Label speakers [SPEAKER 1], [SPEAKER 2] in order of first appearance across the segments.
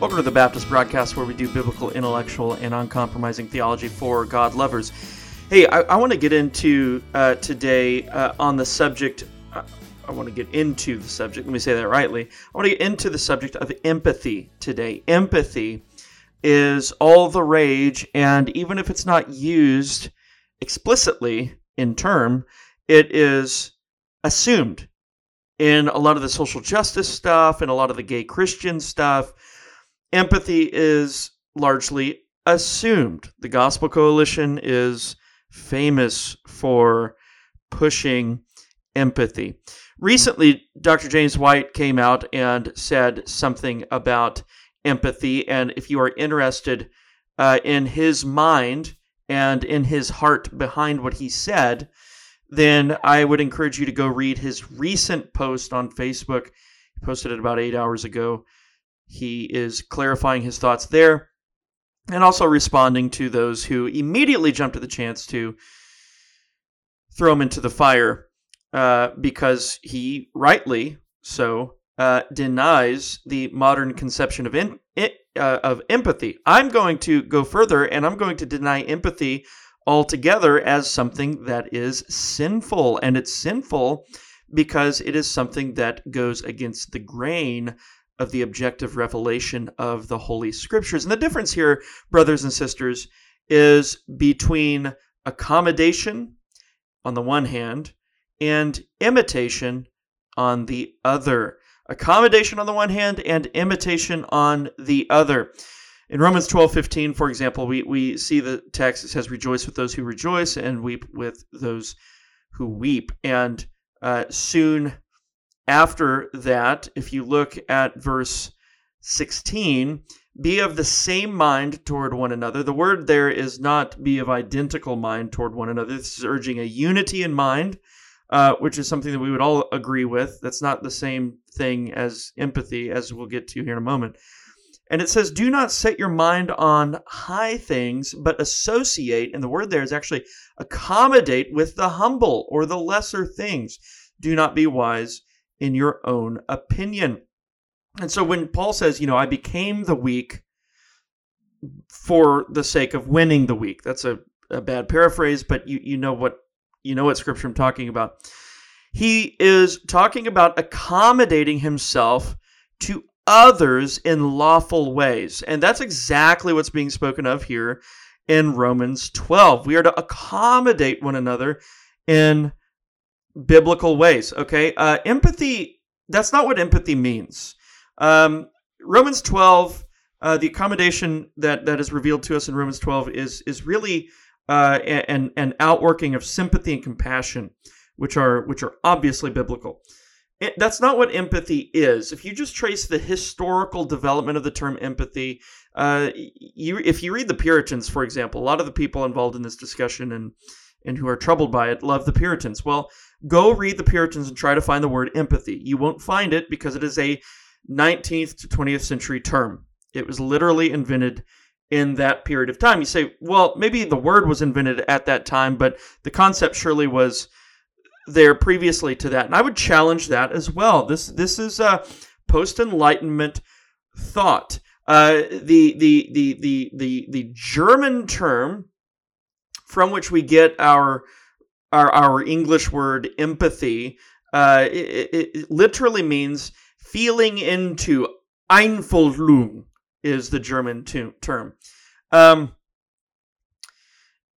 [SPEAKER 1] Welcome to the Baptist broadcast where we do biblical, intellectual, and uncompromising theology for God lovers. Hey, I, I want to get into uh, today uh, on the subject. I want to get into the subject. Let me say that rightly. I want to get into the subject of empathy today. Empathy is all the rage, and even if it's not used explicitly in term, it is assumed in a lot of the social justice stuff and a lot of the gay Christian stuff empathy is largely assumed. The Gospel Coalition is famous for pushing empathy. Recently, Dr. James White came out and said something about empathy. And if you are interested uh, in his mind and in his heart behind what he said, then I would encourage you to go read his recent post on Facebook. He posted it about eight hours ago he is clarifying his thoughts there and also responding to those who immediately jumped at the chance to throw him into the fire uh, because he rightly so uh, denies the modern conception of in, uh, of empathy. I'm going to go further and I'm going to deny empathy altogether as something that is sinful and it's sinful because it is something that goes against the grain of the objective revelation of the Holy Scriptures. And the difference here, brothers and sisters, is between accommodation on the one hand and imitation on the other. Accommodation on the one hand and imitation on the other. In Romans 12, 15, for example, we, we see the text that says, Rejoice with those who rejoice and weep with those who weep. And uh, soon after that, if you look at verse 16, be of the same mind toward one another. The word there is not be of identical mind toward one another. This is urging a unity in mind, uh, which is something that we would all agree with. That's not the same thing as empathy, as we'll get to here in a moment. And it says, Do not set your mind on high things, but associate. And the word there is actually accommodate with the humble or the lesser things. Do not be wise in your own opinion. And so when Paul says, you know, I became the weak for the sake of winning the weak, that's a, a bad paraphrase, but you, you know what you know what scripture I'm talking about. He is talking about accommodating himself to others in lawful ways. And that's exactly what's being spoken of here in Romans 12. We are to accommodate one another in biblical ways. Okay, uh, empathy. That's not what empathy means. Um, Romans twelve. Uh, the accommodation that, that is revealed to us in Romans 12 is is really uh, an, an outworking of sympathy and compassion, which are which are obviously biblical. It, that's not what empathy is. If you just trace the historical development of the term empathy, uh, you if you read the Puritans, for example, a lot of the people involved in this discussion and and who are troubled by it love the Puritans. Well, Go read the Puritans and try to find the word empathy. You won't find it because it is a 19th to 20th century term. It was literally invented in that period of time. You say, well, maybe the word was invented at that time, but the concept surely was there previously to that. And I would challenge that as well. This this is a post enlightenment thought. Uh, the, the the the the the German term from which we get our our, our English word empathy, uh, it, it, it, literally means feeling into. Einfühlung is the German term. Um,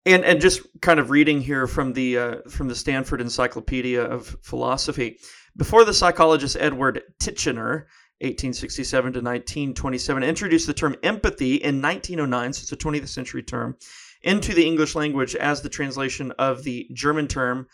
[SPEAKER 1] and and just kind of reading here from the uh, from the Stanford Encyclopedia of Philosophy, before the psychologist Edward Titchener, 1867 to 1927, introduced the term empathy in 1909, so it's a 20th century term into the English language as the translation of the German term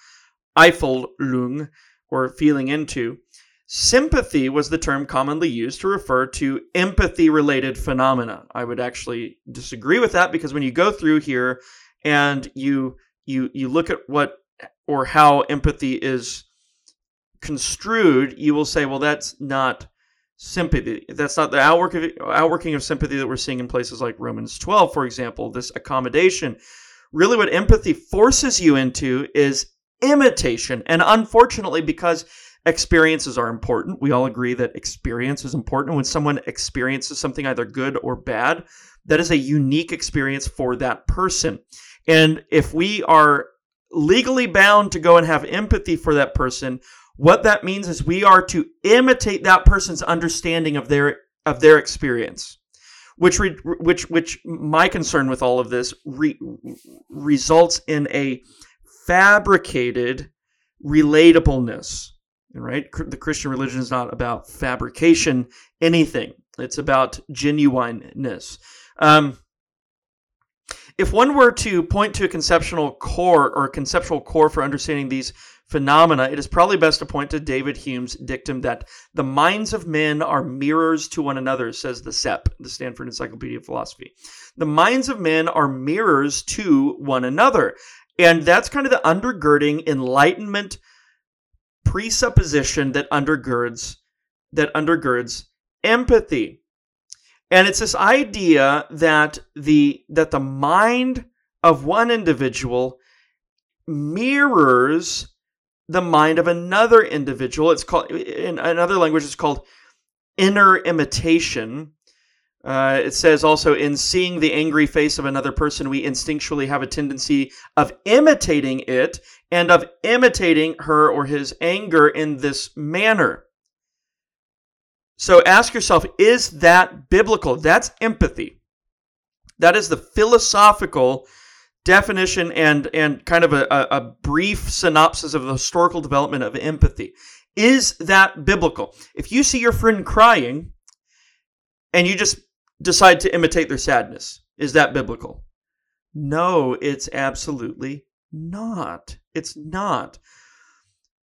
[SPEAKER 1] Einfühlung, or feeling into. Sympathy was the term commonly used to refer to empathy related phenomena. I would actually disagree with that because when you go through here and you you you look at what or how empathy is construed, you will say, well, that's not sympathy. That's not the outworking, outworking of sympathy that we're seeing in places like Romans 12, for example, this accommodation. Really, what empathy forces you into is imitation. And unfortunately, because Experiences are important. We all agree that experience is important. When someone experiences something either good or bad, that is a unique experience for that person. And if we are legally bound to go and have empathy for that person, what that means is we are to imitate that person's understanding of their of their experience. Which re, which which my concern with all of this re, results in a fabricated relatableness. Right? The Christian religion is not about fabrication anything. It's about genuineness. Um, if one were to point to a conceptual core or a conceptual core for understanding these phenomena, it is probably best to point to David Hume's dictum that the minds of men are mirrors to one another, says the SEP, the Stanford Encyclopedia of Philosophy. The minds of men are mirrors to one another. And that's kind of the undergirding enlightenment presupposition that undergirds that undergirds empathy. And it's this idea that the that the mind of one individual mirrors the mind of another individual. It's called in another language. It's called inner imitation. Uh, it says also, in seeing the angry face of another person, we instinctually have a tendency of imitating it and of imitating her or his anger in this manner. So ask yourself is that biblical? That's empathy. That is the philosophical definition and, and kind of a, a brief synopsis of the historical development of empathy. Is that biblical? If you see your friend crying and you just decide to imitate their sadness, is that biblical? No, it's absolutely not. It's not.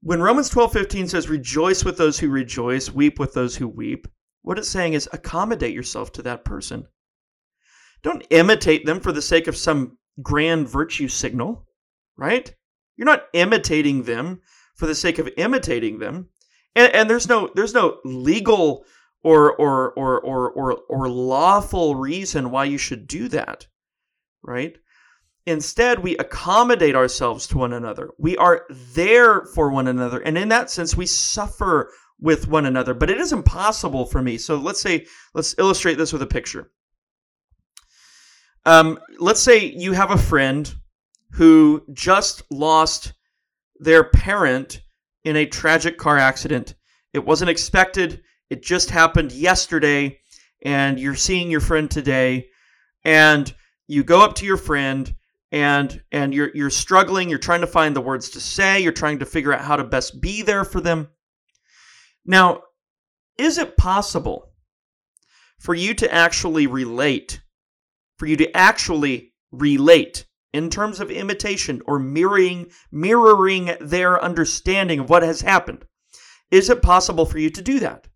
[SPEAKER 1] When Romans 12:15 says rejoice with those who rejoice, weep with those who weep, what it's saying is accommodate yourself to that person. Don't imitate them for the sake of some grand virtue signal, right? You're not imitating them for the sake of imitating them. And, and there's no there's no legal or or or or or or lawful reason why you should do that, right? Instead, we accommodate ourselves to one another. We are there for one another. And in that sense, we suffer with one another. But it is impossible for me. So let's say, let's illustrate this with a picture. Um, let's say you have a friend who just lost their parent in a tragic car accident. It wasn't expected, it just happened yesterday. And you're seeing your friend today. And you go up to your friend and and you're you're struggling you're trying to find the words to say you're trying to figure out how to best be there for them now is it possible for you to actually relate for you to actually relate in terms of imitation or mirroring mirroring their understanding of what has happened is it possible for you to do that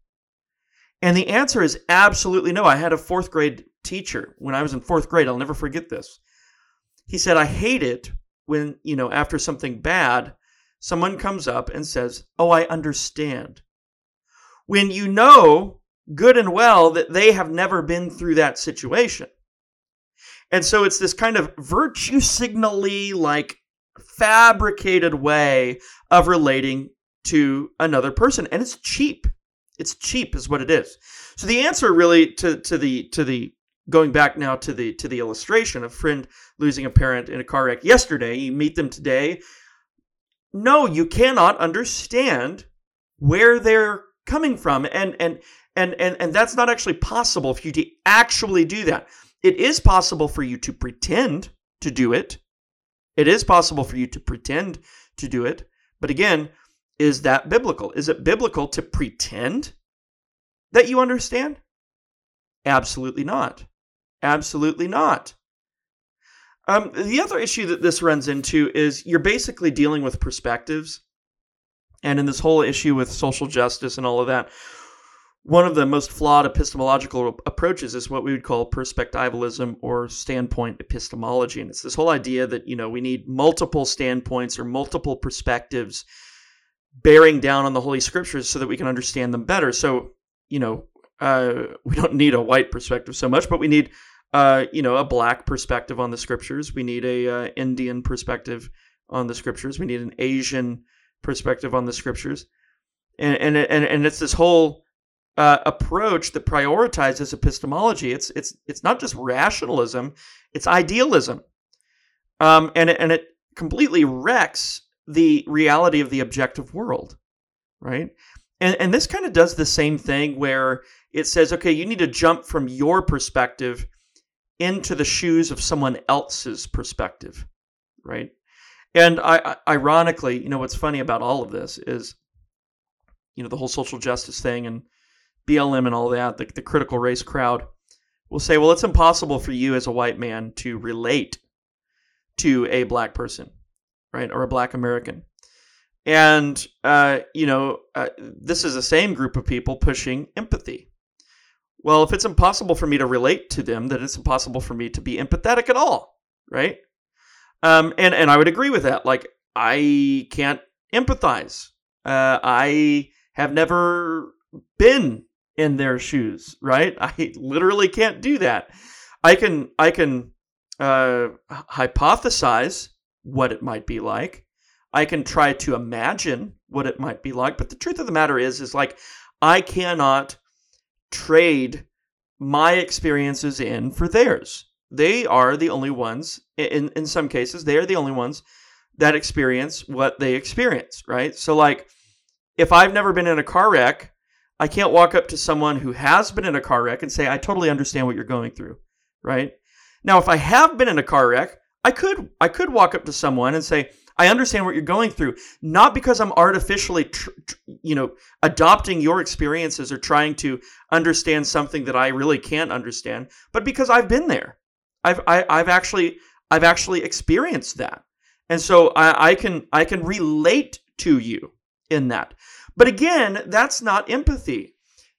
[SPEAKER 1] and the answer is absolutely no i had a fourth grade teacher when i was in fourth grade i'll never forget this he said, I hate it when, you know, after something bad, someone comes up and says, Oh, I understand. When you know good and well that they have never been through that situation. And so it's this kind of virtue signally, like fabricated way of relating to another person. And it's cheap. It's cheap, is what it is. So the answer really to, to the to the going back now to the to the illustration of friend losing a parent in a car wreck yesterday you meet them today no you cannot understand where they're coming from and and and and, and that's not actually possible for you to actually do that it is possible for you to pretend to do it. It is possible for you to pretend to do it. But again is that biblical? Is it biblical to pretend that you understand? Absolutely not. Absolutely not. Um, the other issue that this runs into is you're basically dealing with perspectives. And in this whole issue with social justice and all of that, one of the most flawed epistemological approaches is what we would call perspectivalism or standpoint epistemology. And it's this whole idea that, you know, we need multiple standpoints or multiple perspectives bearing down on the Holy Scriptures so that we can understand them better. So, you know, uh, we don't need a white perspective so much, but we need uh, you know, a black perspective on the scriptures. We need a uh, Indian perspective on the scriptures. We need an Asian perspective on the scriptures. and and and, and it's this whole uh, approach that prioritizes epistemology. It's it's it's not just rationalism; it's idealism, um, and it, and it completely wrecks the reality of the objective world, right? And and this kind of does the same thing where it says, okay, you need to jump from your perspective into the shoes of someone else's perspective, right? And I, I, ironically, you know, what's funny about all of this is, you know, the whole social justice thing and BLM and all that, the, the critical race crowd will say, well, it's impossible for you as a white man to relate to a black person, right, or a black American. And, uh, you know, uh, this is the same group of people pushing empathy. Well, if it's impossible for me to relate to them, then it's impossible for me to be empathetic at all, right? Um, and and I would agree with that. Like I can't empathize. Uh, I have never been in their shoes, right? I literally can't do that. I can I can uh, hypothesize what it might be like. I can try to imagine what it might be like, but the truth of the matter is, is like I cannot trade my experiences in for theirs. They are the only ones, in, in some cases, they are the only ones that experience what they experience, right? So, like, if I've never been in a car wreck, I can't walk up to someone who has been in a car wreck and say, I totally understand what you're going through, right? Now, if I have been in a car wreck, I could I could walk up to someone and say, I understand what you're going through, not because I'm artificially, tr- tr- you know, adopting your experiences or trying to understand something that I really can't understand, but because I've been there. I've I, have i have actually I've actually experienced that, and so I, I can I can relate to you in that. But again, that's not empathy.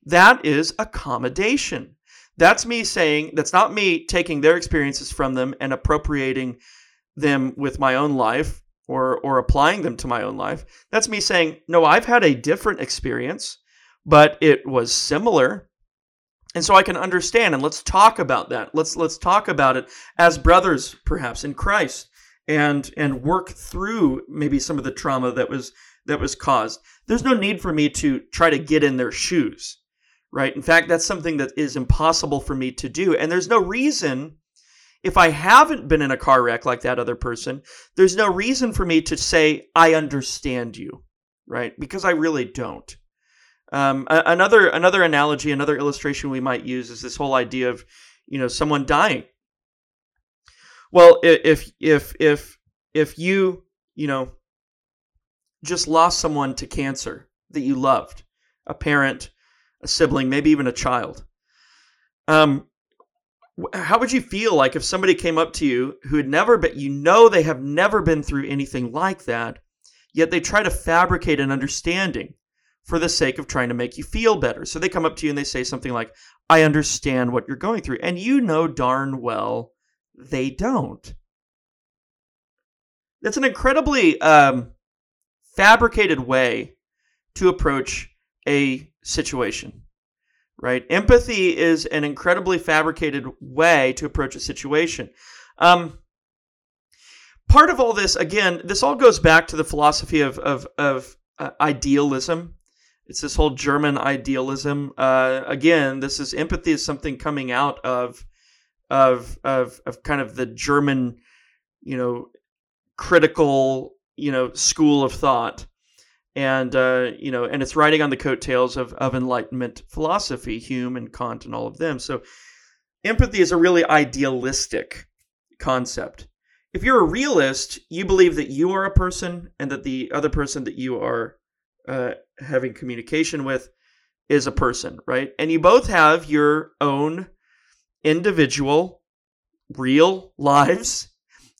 [SPEAKER 1] That is accommodation. That's me saying, that's not me taking their experiences from them and appropriating them with my own life or or applying them to my own life. That's me saying, no, I've had a different experience, but it was similar. And so I can understand and let's talk about that. Let's let's talk about it as brothers perhaps in Christ and and work through maybe some of the trauma that was that was caused. There's no need for me to try to get in their shoes. Right? In fact, that's something that is impossible for me to do. And there's no reason if I haven't been in a car wreck like that other person, there's no reason for me to say, I understand you, right? Because I really don't. Um, another another analogy, another illustration we might use is this whole idea of, you know, someone dying. Well, if if if if you you know just lost someone to cancer that you loved, a parent, a sibling, maybe even a child, um, how would you feel like if somebody came up to you who had never been, you know, they have never been through anything like that, yet they try to fabricate an understanding for the sake of trying to make you feel better. So they come up to you and they say something like, I understand what you're going through. And you know darn well they don't. That's an incredibly um, fabricated way to approach a situation right? Empathy is an incredibly fabricated way to approach a situation. Um, part of all this, again, this all goes back to the philosophy of of, of uh, idealism. It's this whole German idealism. Uh, again, this is empathy is something coming out of of of of kind of the German, you know, critical, you know, school of thought and uh, you know, and it's riding on the coattails of of Enlightenment philosophy, Hume and Kant and all of them. So, empathy is a really idealistic concept. If you're a realist, you believe that you are a person and that the other person that you are uh, having communication with is a person, right? And you both have your own individual, real lives,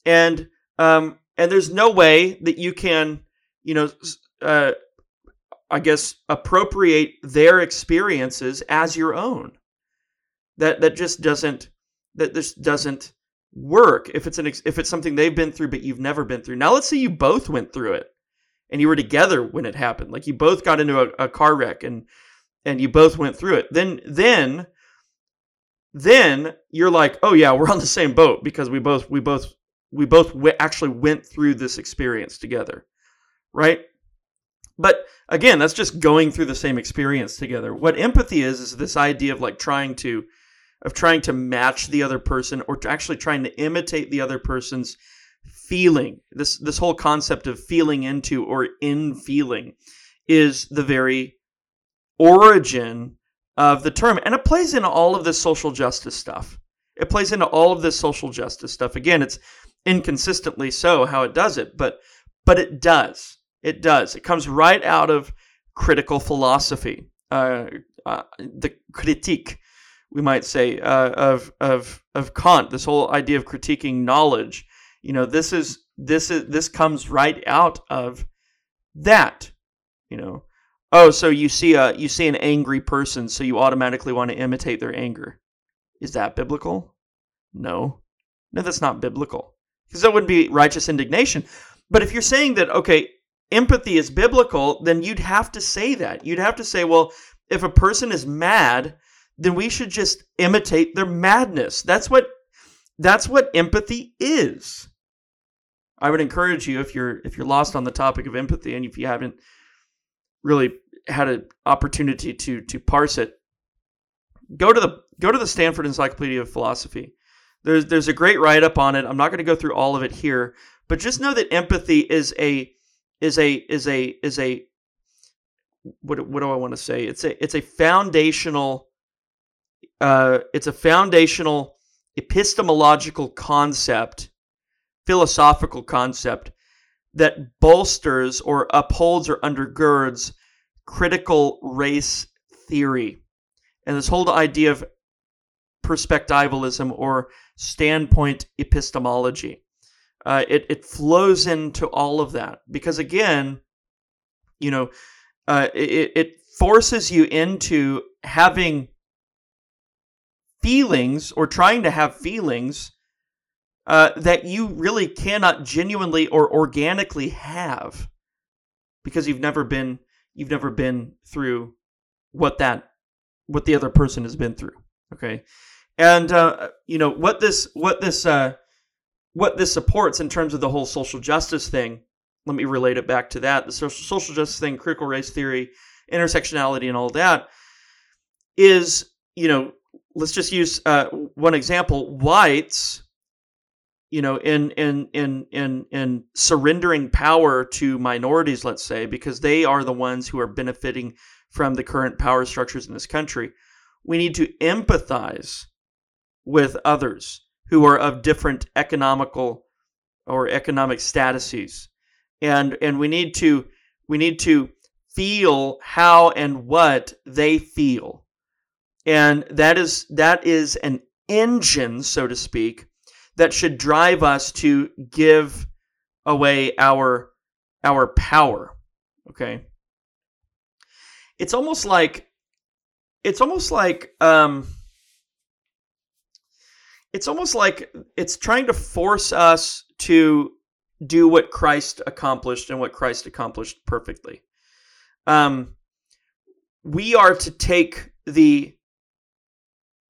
[SPEAKER 1] and um, and there's no way that you can, you know, uh, I guess, appropriate their experiences as your own. That that just doesn't that this doesn't work if it's an if it's something they've been through but you've never been through. Now let's say you both went through it and you were together when it happened. Like you both got into a, a car wreck and and you both went through it. Then then then you're like, "Oh yeah, we're on the same boat because we both we both we both w- actually went through this experience together." Right? but again, that's just going through the same experience together. What empathy is is this idea of like trying to of trying to match the other person or actually trying to imitate the other person's feeling. This this whole concept of feeling into or in feeling is the very origin of the term and it plays into all of this social justice stuff. It plays into all of this social justice stuff. Again, it's inconsistently so how it does it, but but it does. It does. It comes right out of critical philosophy, uh, uh, the critique, we might say, uh, of of of Kant. This whole idea of critiquing knowledge. You know, this is this is this comes right out of that. You know, oh, so you see a you see an angry person, so you automatically want to imitate their anger. Is that biblical? No, no, that's not biblical because that wouldn't be righteous indignation. But if you're saying that, okay, empathy is biblical, then you'd have to say that. You'd have to say, well, if a person is mad, then we should just imitate their madness. That's what that's what empathy is. I would encourage you if you're if you're lost on the topic of empathy and if you haven't really had an opportunity to to parse it, go to the go to the Stanford Encyclopedia of Philosophy. There's there's a great write up on it. I'm not going to go through all of it here, but just know that empathy is a is a is a is a what what do I want to say? It's a it's a foundational uh, it's a foundational epistemological concept, philosophical concept that bolsters or upholds or undergirds critical race theory. And this whole idea of perspectivalism or standpoint epistemology. Uh, it, it flows into all of that because, again, you know, uh, it, it forces you into having feelings or trying to have feelings uh, that you really cannot genuinely or organically have because you've never been you've never been through what that what the other person has been through okay and uh, you know what this what this uh, what this supports in terms of the whole social justice thing. Let me relate it back to that. The social, justice thing, critical race theory, intersectionality, and all that is you know let's just use uh, one example. Whites, you know, in in in in in surrendering power to minorities, let's say, because they are the ones who are benefiting from the current power structures in this country. We need to empathize with others who are of different economical or economic statuses. And and we need to we need to feel how and what they feel. And that is that is an engine so to speak that should drive us to give away our our power okay? It's almost like it's almost like um it's almost like it's trying to force us to do what Christ accomplished and what Christ accomplished perfectly. Um, we are to take the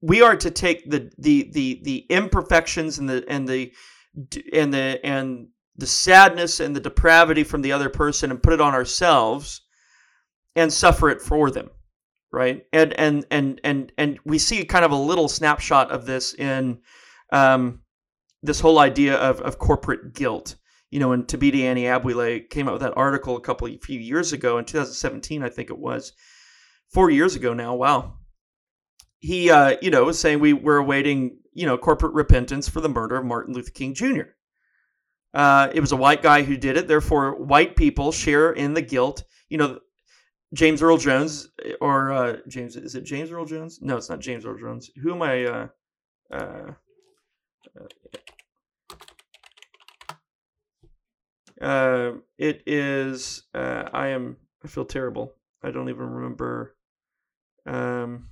[SPEAKER 1] we are to take the the the the imperfections and the and the and the and the sadness and the depravity from the other person and put it on ourselves and suffer it for them right? And and and and and we see kind of a little snapshot of this in um, this whole idea of of corporate guilt. You know, when Thabiti Anyabwile came out with that article a couple few years ago in 2017, I think it was four years ago now. Wow. He, uh, you know, was saying we were awaiting, you know, corporate repentance for the murder of Martin Luther King Jr. Uh, it was a white guy who did it. Therefore, white people share in the guilt. You know, James Earl Jones or uh, James is it James Earl Jones? No, it's not James Earl Jones. Who am I? Uh, uh, uh, it is. Uh, I am. I feel terrible. I don't even remember. Um,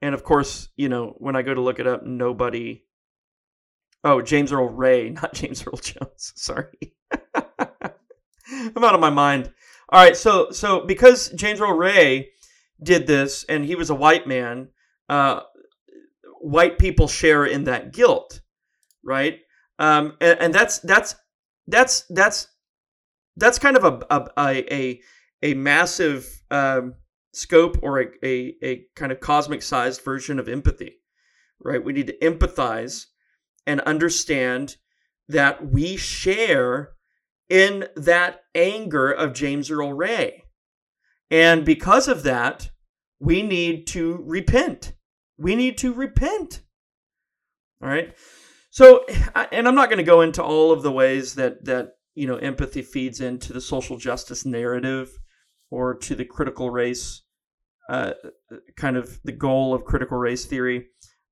[SPEAKER 1] and of course, you know, when I go to look it up, nobody. Oh, James Earl Ray, not James Earl Jones. Sorry. I'm out of my mind. All right, so so because James Earl Ray did this and he was a white man, uh, white people share in that guilt, right? Um, and, and that's that's that's that's that's kind of a a a, a massive um, scope or a, a, a kind of cosmic sized version of empathy, right? We need to empathize and understand that we share in that anger of James Earl Ray. And because of that, we need to repent. We need to repent. All right. So, and I'm not going to go into all of the ways that that you know empathy feeds into the social justice narrative or to the critical race uh, kind of the goal of critical race theory.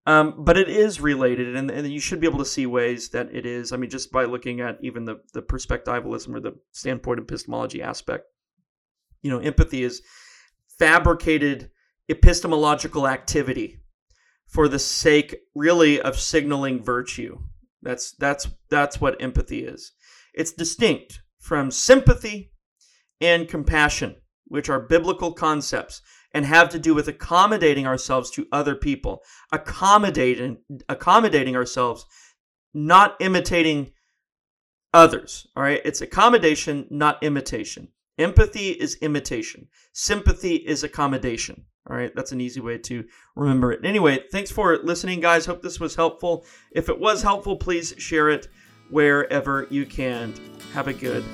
[SPEAKER 1] Um, but it is related, and, and, you should be able to see ways that it is. I mean, just by looking at even the, the perspectivalism or the standpoint epistemology aspect, you know, empathy is fabricated epistemological activity for the sake, really, of signaling virtue. That's that's that's what empathy is. It's distinct from sympathy and compassion, which are biblical concepts and have to do with accommodating ourselves to other people, accommodating accommodating ourselves, not imitating others. All right, it's accommodation, not imitation. Empathy is imitation. Sympathy is accommodation. All right, that's an easy way to remember it. Anyway, thanks for listening, guys. Hope this was helpful. If it was helpful, please share it wherever you can. Have a good